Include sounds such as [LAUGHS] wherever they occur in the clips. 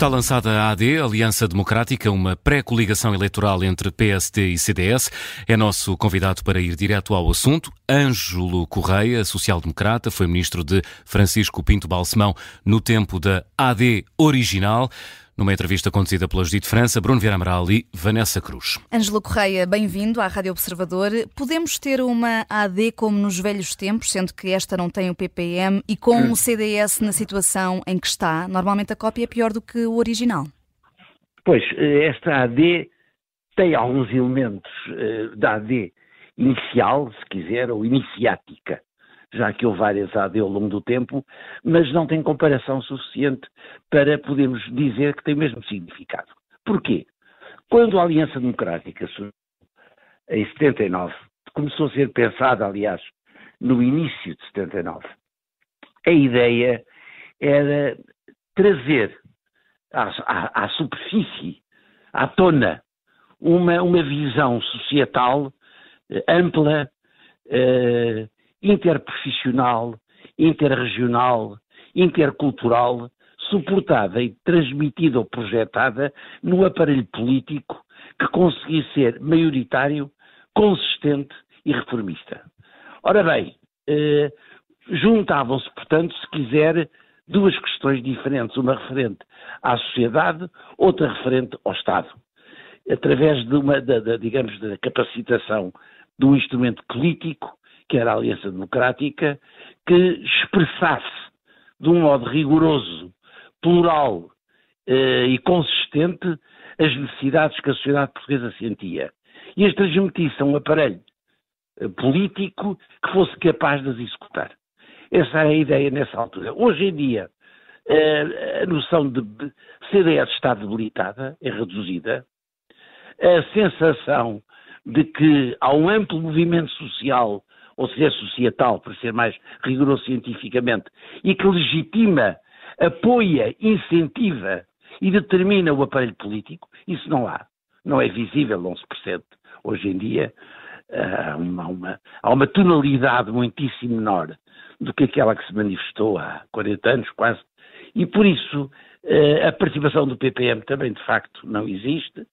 Está lançada a AD, Aliança Democrática, uma pré-coligação eleitoral entre PSD e CDS. É nosso convidado para ir direto ao assunto. Ângelo Correia, social-democrata, foi ministro de Francisco Pinto Balsemão no tempo da AD original. Numa entrevista conduzida pela Judite França, Bruno Vieira Amaral e Vanessa Cruz. Ângelo Correia, bem-vindo à Rádio Observador. Podemos ter uma AD como nos velhos tempos, sendo que esta não tem o PPM, e com o CDS na situação em que está, normalmente a cópia é pior do que o original? Pois, eh, esta AD tem alguns elementos eh, da AD inicial, se quiser, ou iniciática já que houve várias AD ao longo do tempo, mas não tem comparação suficiente para podermos dizer que tem o mesmo significado. Porquê? Quando a Aliança Democrática surgiu em 79, começou a ser pensada, aliás, no início de 79, a ideia era trazer à, à, à superfície, à tona, uma, uma visão societal eh, ampla, eh, interprofissional, interregional, intercultural, suportada e transmitida ou projetada no aparelho político que conseguisse ser maioritário, consistente e reformista. Ora bem, eh, juntavam-se, portanto, se quiser, duas questões diferentes, uma referente à sociedade, outra referente ao Estado, através de uma, da, digamos, da capacitação um instrumento político que era a Aliança Democrática, que expressasse de um modo rigoroso, plural eh, e consistente as necessidades que a sociedade portuguesa sentia. E as transmitisse a um aparelho eh, político que fosse capaz de as executar. Essa era a ideia nessa altura. Hoje em dia, eh, a noção de CDS está debilitada, é reduzida. A sensação de que há um amplo movimento social ou seja, societal, para ser mais rigoroso cientificamente, e que legitima, apoia, incentiva e determina o aparelho político, isso não há. Não é visível, não se percebe. Hoje em dia há uma, uma, há uma tonalidade muitíssimo menor do que aquela que se manifestou há 40 anos, quase. E por isso eh, a participação do PPM também de facto não existe.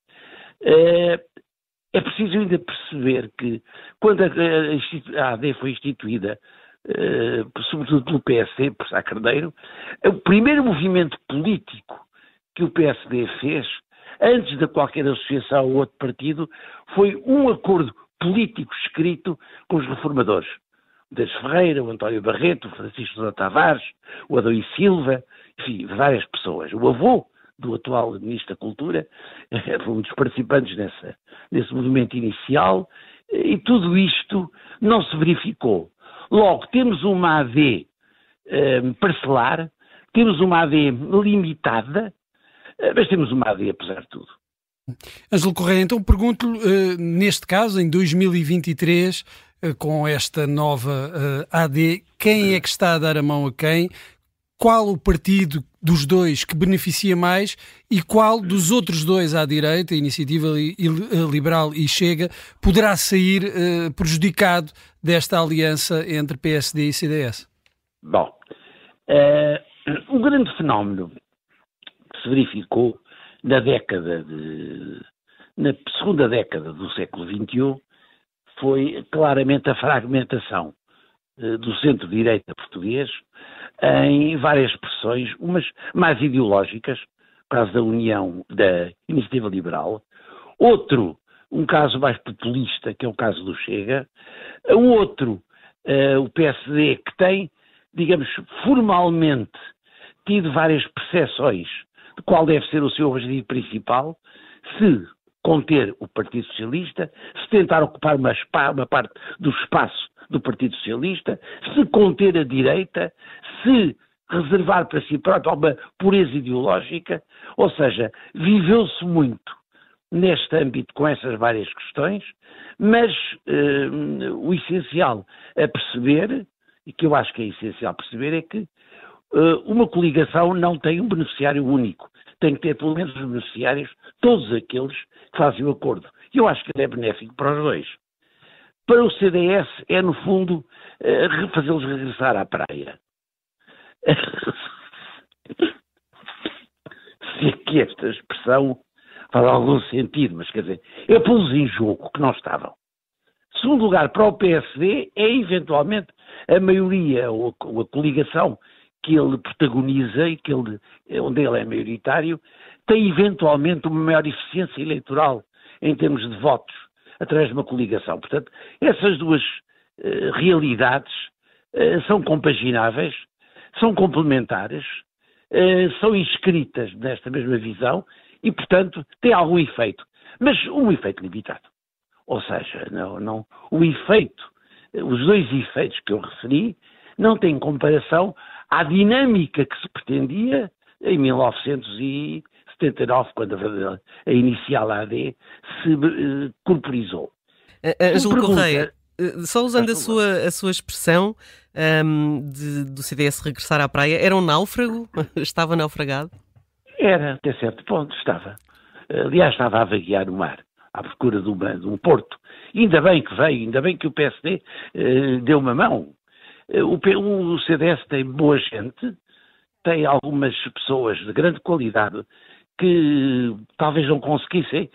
Eh, é preciso ainda perceber que, quando a, AD foi instituída, uh, sobretudo pelo PSD, por Sá Carneiro, o primeiro movimento político que o PSD fez, antes de qualquer associação ou outro partido, foi um acordo político escrito com os reformadores. O Deus Ferreira, o António Barreto, o Francisco José Tavares, o Adão Silva, enfim, várias pessoas. O avô do atual Ministro da Cultura, [LAUGHS] foi um dos participantes nessa, nesse movimento inicial, e tudo isto não se verificou. Logo, temos uma AD eh, parcelar, temos uma AD limitada, eh, mas temos uma AD apesar de tudo. Ângelo Correia, então pergunto-lhe, uh, neste caso, em 2023, uh, com esta nova AD, quem é que está a dar a mão a quem? Qual o partido dos dois que beneficia mais e qual dos outros dois à direita, Iniciativa Liberal e Chega, poderá sair uh, prejudicado desta aliança entre PSD e CDS? Bom, uh, um grande fenómeno que se verificou na década de. na segunda década do século XXI foi claramente a fragmentação do centro-direita português em várias expressões, umas mais ideológicas, caso da União da Iniciativa Liberal, outro, um caso mais populista, que é o caso do Chega, o outro, uh, o PSD, que tem, digamos, formalmente tido várias percepções de qual deve ser o seu objetivo principal, se conter o Partido Socialista, se tentar ocupar uma, uma parte do espaço do Partido Socialista, se conter a direita, se reservar para si próprio alguma pureza ideológica, ou seja, viveu-se muito neste âmbito com essas várias questões, mas eh, o essencial a perceber, e que eu acho que é essencial perceber, é que eh, uma coligação não tem um beneficiário único. Tem que ter pelo menos os beneficiários, todos aqueles que fazem o acordo. E eu acho que ele é benéfico para os dois. Para o CDS é, no fundo, eh, fazê-los regressar à praia. [LAUGHS] se aqui esta expressão faz algum sentido, mas quer dizer, é pô-los em jogo que não estavam. Segundo lugar, para o PSD, é eventualmente a maioria ou a, coligação que ele protagoniza e que ele, onde ele é maioritário, tem eventualmente uma maior eficiência eleitoral em termos de votos através de uma coligação. Portanto, essas duas uh, realidades uh, são compagináveis, são complementares, uh, são inscritas nesta mesma visão e, portanto, têm algum efeito. Mas um efeito limitado. Ou seja, não, não, o efeito, os dois efeitos que eu referi, não têm comparação à dinâmica que se pretendia em 1979, quando a, a inicial AD se uh, corporizou. Ângelo Correia, eh, só usando a sua, a sua expressão um, de, do CDS regressar à praia, era um náufrago? [LAUGHS] estava naufragado? Era, até certo ponto, estava. Aliás, estava a vaguear o mar à procura de, uma, de um porto. Ainda bem que veio, ainda bem que o PSD eh, deu uma mão. Eh, o, o CDS tem boa gente, tem algumas pessoas de grande qualidade que talvez não conseguissem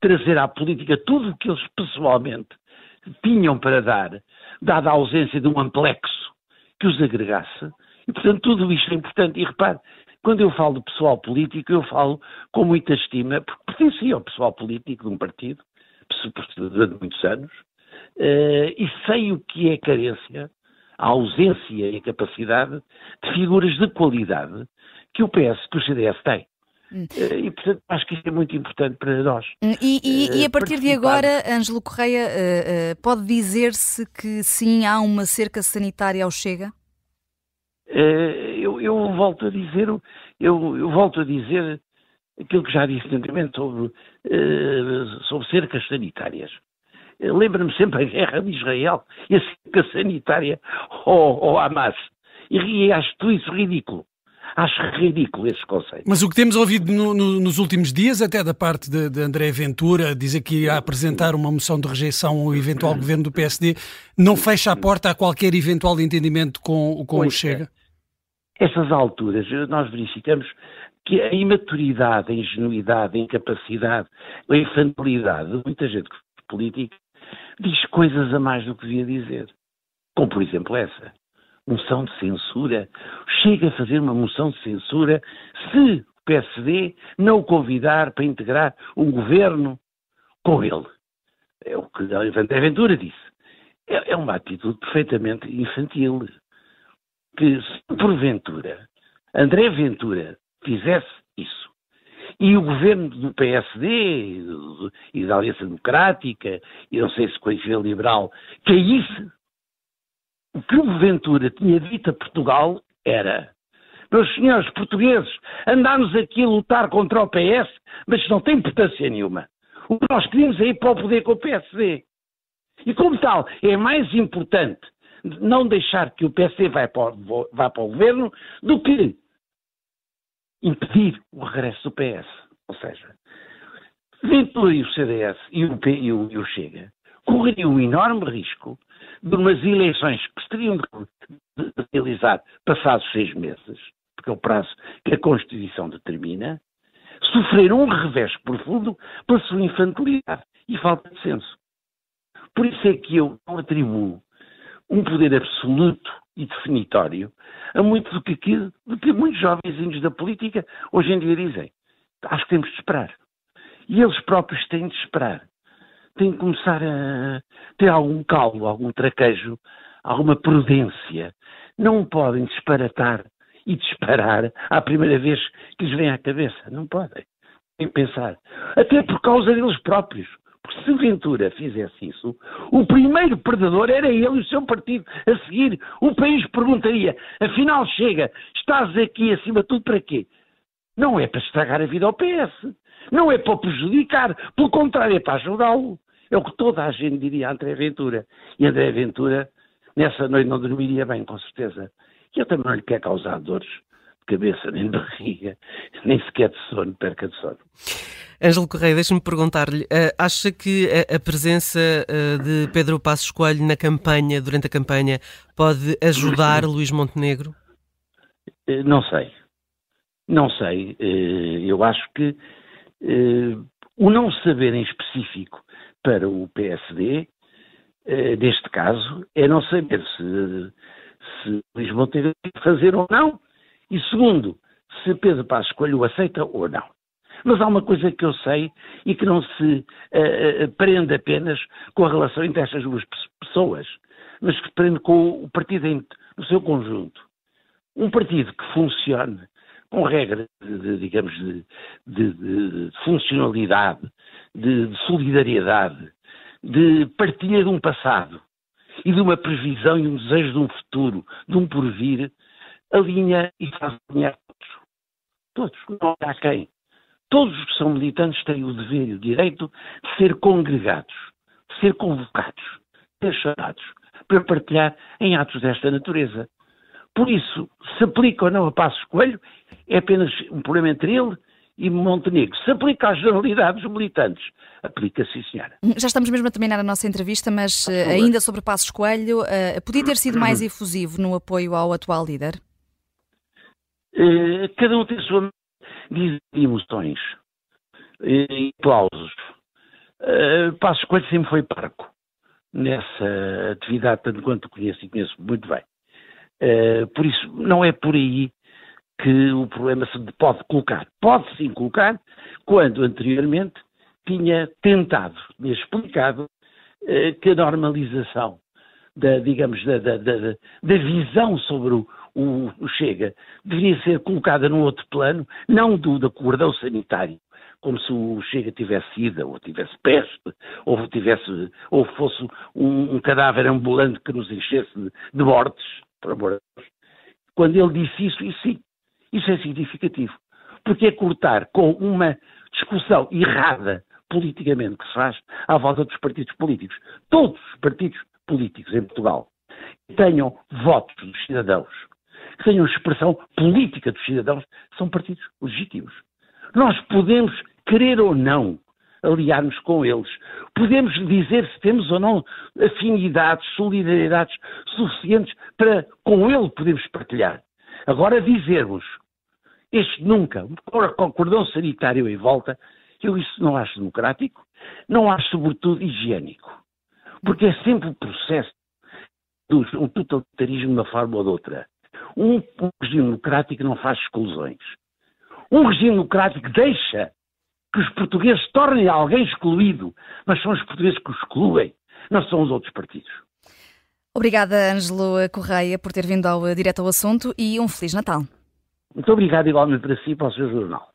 trazer à política tudo o que eles pessoalmente tinham para dar, dada a ausência de um amplexo que os agregasse. E, portanto, tudo isto é importante. E repare, quando eu falo de pessoal político, eu falo com muita estima, porque pertencia ao pessoal político de um partido, durante muitos anos, uh, e sei o que é carência, a ausência e a capacidade de figuras de qualidade que o PS, que o CDS tem. Hum. Eh, e, portanto, acho que isso é muito importante para nós. Hum, e, e, e a partir de agora, Ângelo Correia, uh, pode dizer-se que sim, há uma cerca sanitária ao Chega? Eu, eu, volto a dizer, eu, eu, volto a dizer aquilo que já disse anteriormente sobre, sobre cercas sanitárias. Lembra-me sempre a guerra de Israel e a cerca sanitária ao, ao Hamas. E acho tudo isso ridículo. Acho ridículo esse conceito. Mas o que temos ouvido no, no, nos últimos dias, até da parte de, de, André Ventura, dizer que ia apresentar uma moção de rejeição ao eventual governo do PSD, não fecha a porta a qualquer eventual entendimento com, com o é. Chega? É. Essas alturas, nós verificamos que a imaturidade, a ingenuidade, a incapacidade, a infantilidade de muita gente política diz coisas a mais do que devia dizer. Como, por exemplo, essa moção de censura, chega a fazer uma moção de censura se o PSD não o convidar para integrar um governo com ele. É o que André Ventura disse. É, é uma atitude perfeitamente infantil. Que se porventura André Ventura fizesse isso e o governo do PSD e da Aliança Democrática e não sei se com a Liberal caísse o que o Ventura tinha dito a Portugal era: meus senhores portugueses, andamos aqui a lutar contra o PS, mas não tem importância nenhuma. O que nós queremos é ir para o poder com o PSD. E como tal, é mais importante não deixar que o PSD vá para o, vá para o governo do que impedir o regresso do PS. Ou seja, Ventura e o CDS e o, e o, e o Chega correriam um enorme risco de umas eleições que se teriam de realizar passados seis meses, porque é o prazo que a Constituição determina, sofrer um revés profundo pela sua infantilidade e falta de senso. Por isso é que eu não atribuo um poder absoluto e definitório a muito do que, do que muitos da política hoje em dia dizem. Acho que temos de esperar. E eles próprios têm de esperar têm que começar a ter algum calo, algum traquejo, alguma prudência. Não podem disparatar e disparar à primeira vez que lhes vem à cabeça. Não podem. Tem que pensar. Até por causa deles próprios. Porque se Ventura fizesse isso, o primeiro predador era ele e o seu partido. A seguir, o país perguntaria: afinal, chega, estás aqui acima de tudo para quê? Não é para estragar a vida ao PS. Não é para o prejudicar. Pelo contrário, é para ajudá-lo. É o que toda a gente diria a André Ventura. E André Ventura, nessa noite, não dormiria bem, com certeza. E eu também não lhe quero causar dores de cabeça, nem de barriga, [LAUGHS] nem sequer de sono, perca de sono. Ângelo Correia, deixe-me perguntar-lhe, uh, acha que a, presença uh, de Pedro Passos Coelho na campanha, durante a campanha, pode ajudar Luís Montenegro? Uh, não sei. Não sei. Eh, eu acho que eh, o não saber em específico para o PSD, eh, neste caso, é não saber se, se Luís Montenegro tem fazer ou não, e segundo, se Pedro Passos Coelho o aceita ou não. Mas há uma coisa que eu sei e que não se uh, prende apenas com a relação entre estas duas pessoas, mas que prende com o partido no seu conjunto. Um partido que funcione com regras, de, de, digamos, de, de, funcionalidade, de, solidariedade, de partilha de um passado e de uma previsão e um desejo de um futuro, de um porvir, alinha e faz alinhar todos. Todos, não há quem. Todos os que são militantes têm o dever e o direito de ser congregados, de ser convocados, de ser chamados para partilhar em atos desta natureza. Por isso, se aplica ou não a Passos Coelho, é apenas um problema entre ele e Montenegro. Se aplica às generalidades militantes, aplica sim, senhora. Já estamos mesmo a terminar a nossa entrevista, mas uh, ainda sobre Passos Coelho, uh, podia ter sido mais [CLEARS THROAT] efusivo no apoio ao atual líder? Uh, cada um tem a sua de emoções e aplausos. Uh, Passos Coelho sempre foi parco nessa atividade, tanto quanto conheço e conheço muito bem. Uh, por isso, não é por aí que o problema se pode colocar. Pode sim colocar quando anteriormente tinha tentado, tinha explicado uh, que a normalização da, digamos, da, da, da, da visão sobre o, o, o, Chega deveria ser colocada num outro plano, não do da cordão sanitário, como se o Chega tivesse sida, ou tivesse peste, ou, tivesse, ou fosse um, um cadáver ambulante que nos enchesse de, de mortes, por amor de Deus. Quando ele disse isso, isso sim, isso é significativo. Porque é cortar com uma discussão errada politicamente que se faz à volta dos partidos políticos. Todos os partidos políticos em Portugal que tenham votos dos cidadãos, que tenham expressão política dos cidadãos, são partidos legítimos. Nós podemos querer ou não aliar-nos com eles. Podemos dizer se temos ou não afinidades, solidariedades suficientes para com ele podermos partilhar. Agora dizermos, este nunca, com cordão sanitário em volta, eu isso não acho democrático, não acho sobretudo higiênico. Porque é sempre o um processo de um totalitarismo de uma forma ou de outra. Um, um regime democrático não faz exclusões. Um regime democrático deixa que os portugueses tornem alguém excluído, mas são os portugueses que o excluem, não são os outros partidos. Obrigada, Ângelo Correia, por ter vindo ao Direto ao Assunto e um Feliz Natal. Muito obrigado igualmente para si e para o seu jornal.